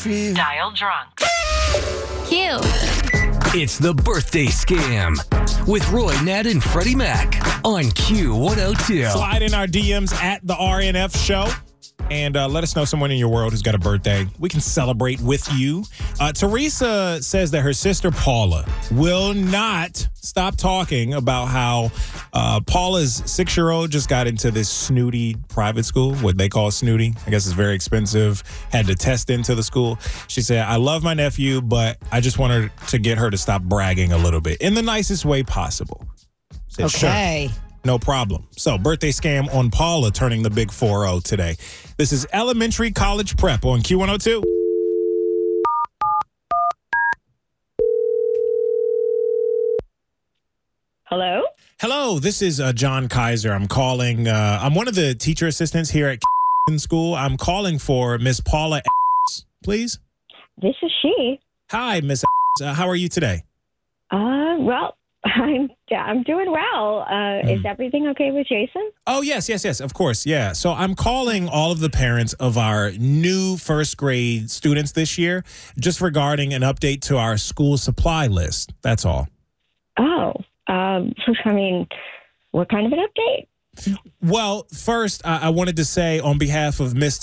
Dial drunk. Cute. It's the birthday scam with Roy, Nat, and Freddie Mac on Q102. Slide in our DMs at the RNF show and uh, let us know someone in your world who's got a birthday. We can celebrate with you. Uh, Theresa says that her sister Paula will not stop talking about how uh, Paula's six year old just got into this snooty private school, what they call snooty. I guess it's very expensive. Had to test into the school. She said, I love my nephew, but I just wanted to get her to stop bragging a little bit in the nicest way possible. Said, "Sure." No problem. So, birthday scam on Paula turning the big 4 0 today. This is elementary college prep on Q102. Hello? Hello, this is uh, John Kaiser. I'm calling, uh, I'm one of the teacher assistants here at K school. I'm calling for Miss Paula, please. This is she. Hi, Miss. Uh, how are you today? Uh, well, I'm I'm doing well. Uh, Is everything okay with Jason? Oh, yes, yes, yes, of course. Yeah. So I'm calling all of the parents of our new first grade students this year just regarding an update to our school supply list. That's all. Oh, um, I mean, what kind of an update? Well, first, I, I wanted to say on behalf of Miss.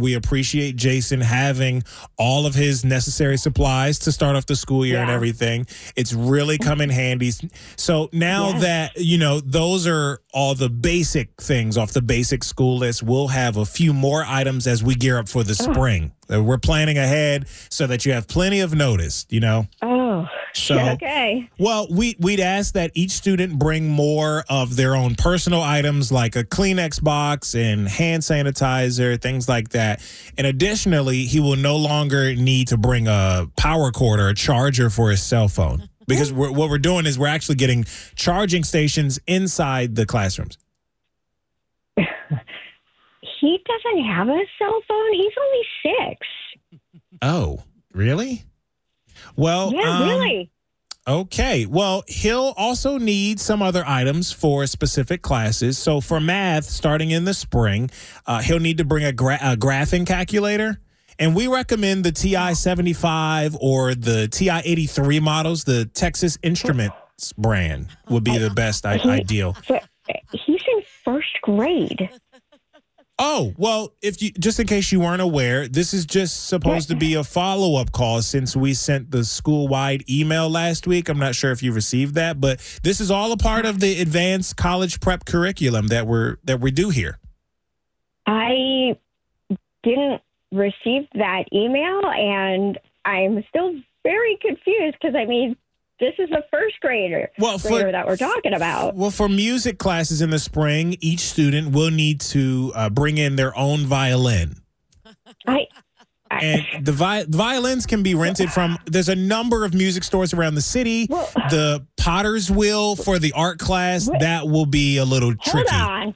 We appreciate Jason having all of his necessary supplies to start off the school year and everything. It's really come in handy. So now Yes. that, you know, those are all the basic things off the basic school list, we'll have a few more items as we gear up for the spring. Uh, We're planning ahead so that you have plenty of notice, you know? Oh, So- okay. Well, we we'd ask that each student bring more of their own personal items like a Kleenex box and hand sanitizer, things like that. And additionally, he will no longer need to bring a power cord or a charger for his cell phone because we're, what we're doing is we're actually getting charging stations inside the classrooms. He doesn't have a cell phone. He's only six. Oh, really? Well, Yeah, um, really. Okay. Well, he'll also need some other items for specific classes. So for math, starting in the spring, uh, he'll need to bring a, gra- a graphing calculator. And we recommend the TI 75 or the TI 83 models. The Texas Instruments brand would be the best I- ideal. But he's in first grade. Oh, well, if you just in case you weren't aware, this is just supposed to be a follow-up call since we sent the school-wide email last week. I'm not sure if you received that, but this is all a part of the advanced college prep curriculum that we're that we do here. I didn't receive that email, and I'm still very confused because I mean, this is the first grader, Well, for- grader that we're talking about. Well, for music classes in the spring, each student will need to uh, bring in their own violin. I, I And the vi- violins can be rented from. There's a number of music stores around the city. Well- the Potter's Wheel for the art class What? that will be a little hold tricky. on.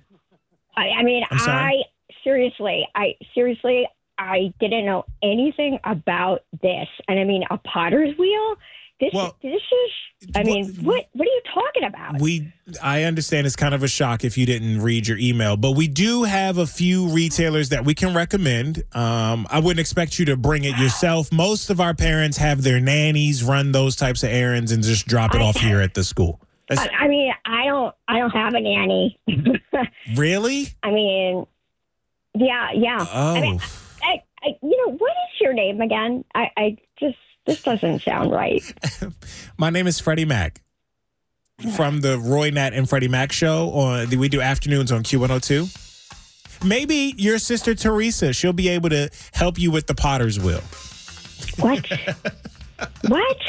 I, I mean, I seriously, I seriously, I didn't know anything about this, and I mean, a potter's wheel. This, Well- this is. I mean, what? What are you talking about? We, I understand it's kind of a shock if you didn't read your email, but we do have a few retailers that we can recommend. Um, I wouldn't expect you to bring it yourself. Most of our parents have their nannies run those types of errands and just drop it I- off here at the school. That's, I, I mean, I don't. I don't have a nanny. really? I mean, yeah, yeah. Oh, I mean, I, I, you know, what is your name again? I, I just this doesn't sound right. my name is Freddie Mac from the Roy Nat and Freddie Mac show. On we do afternoons on Q102. Maybe your sister Theresa, she'll be able to help you with the Potter's Wheel. What? what?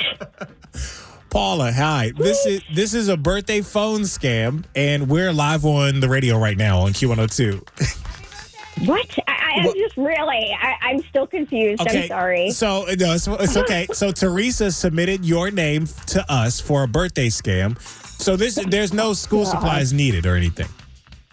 Paula, hi. This is this is a birthday phone scam, and we're live on the radio right now on Q102. What? I, I, I'm What- just really. I, I'm still confused. I'm sorry. So no, it's, it's okay. so Theresa submitted your name to us for a birthday scam. So this there's no school supplies needed or anything.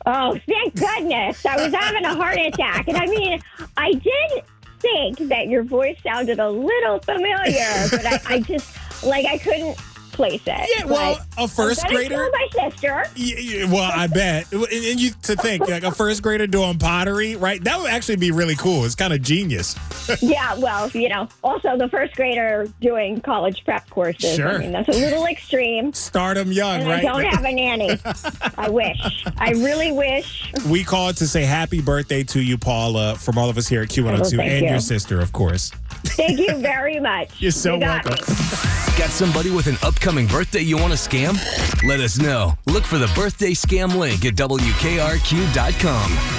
Oh, thank goodness! I was having a heart attack, and I mean, I did think that your voice sounded a little familiar, but I, I just like I couldn't place it. Yeah, well, a first I'm grader- my sister. Yeah, yeah, well, I bet. And, and you to think like a first grader doing pottery, right? That would actually be really cool. It's kind of genius. yeah, well, you know, also the first grader doing college prep courses. Sure. I mean, that's a little extreme. Start them young, And right? I don't have a nanny. I wish. I really wish. we called to say happy birthday to you, Paula, from all of us here at Q102 Oh, thank and you. your sister, of course. Thank you very much. You're so You welcome. me. Got somebody with an upcoming birthday you want to scam? Let us know. Look for the birthday scam link at WKRQ.com.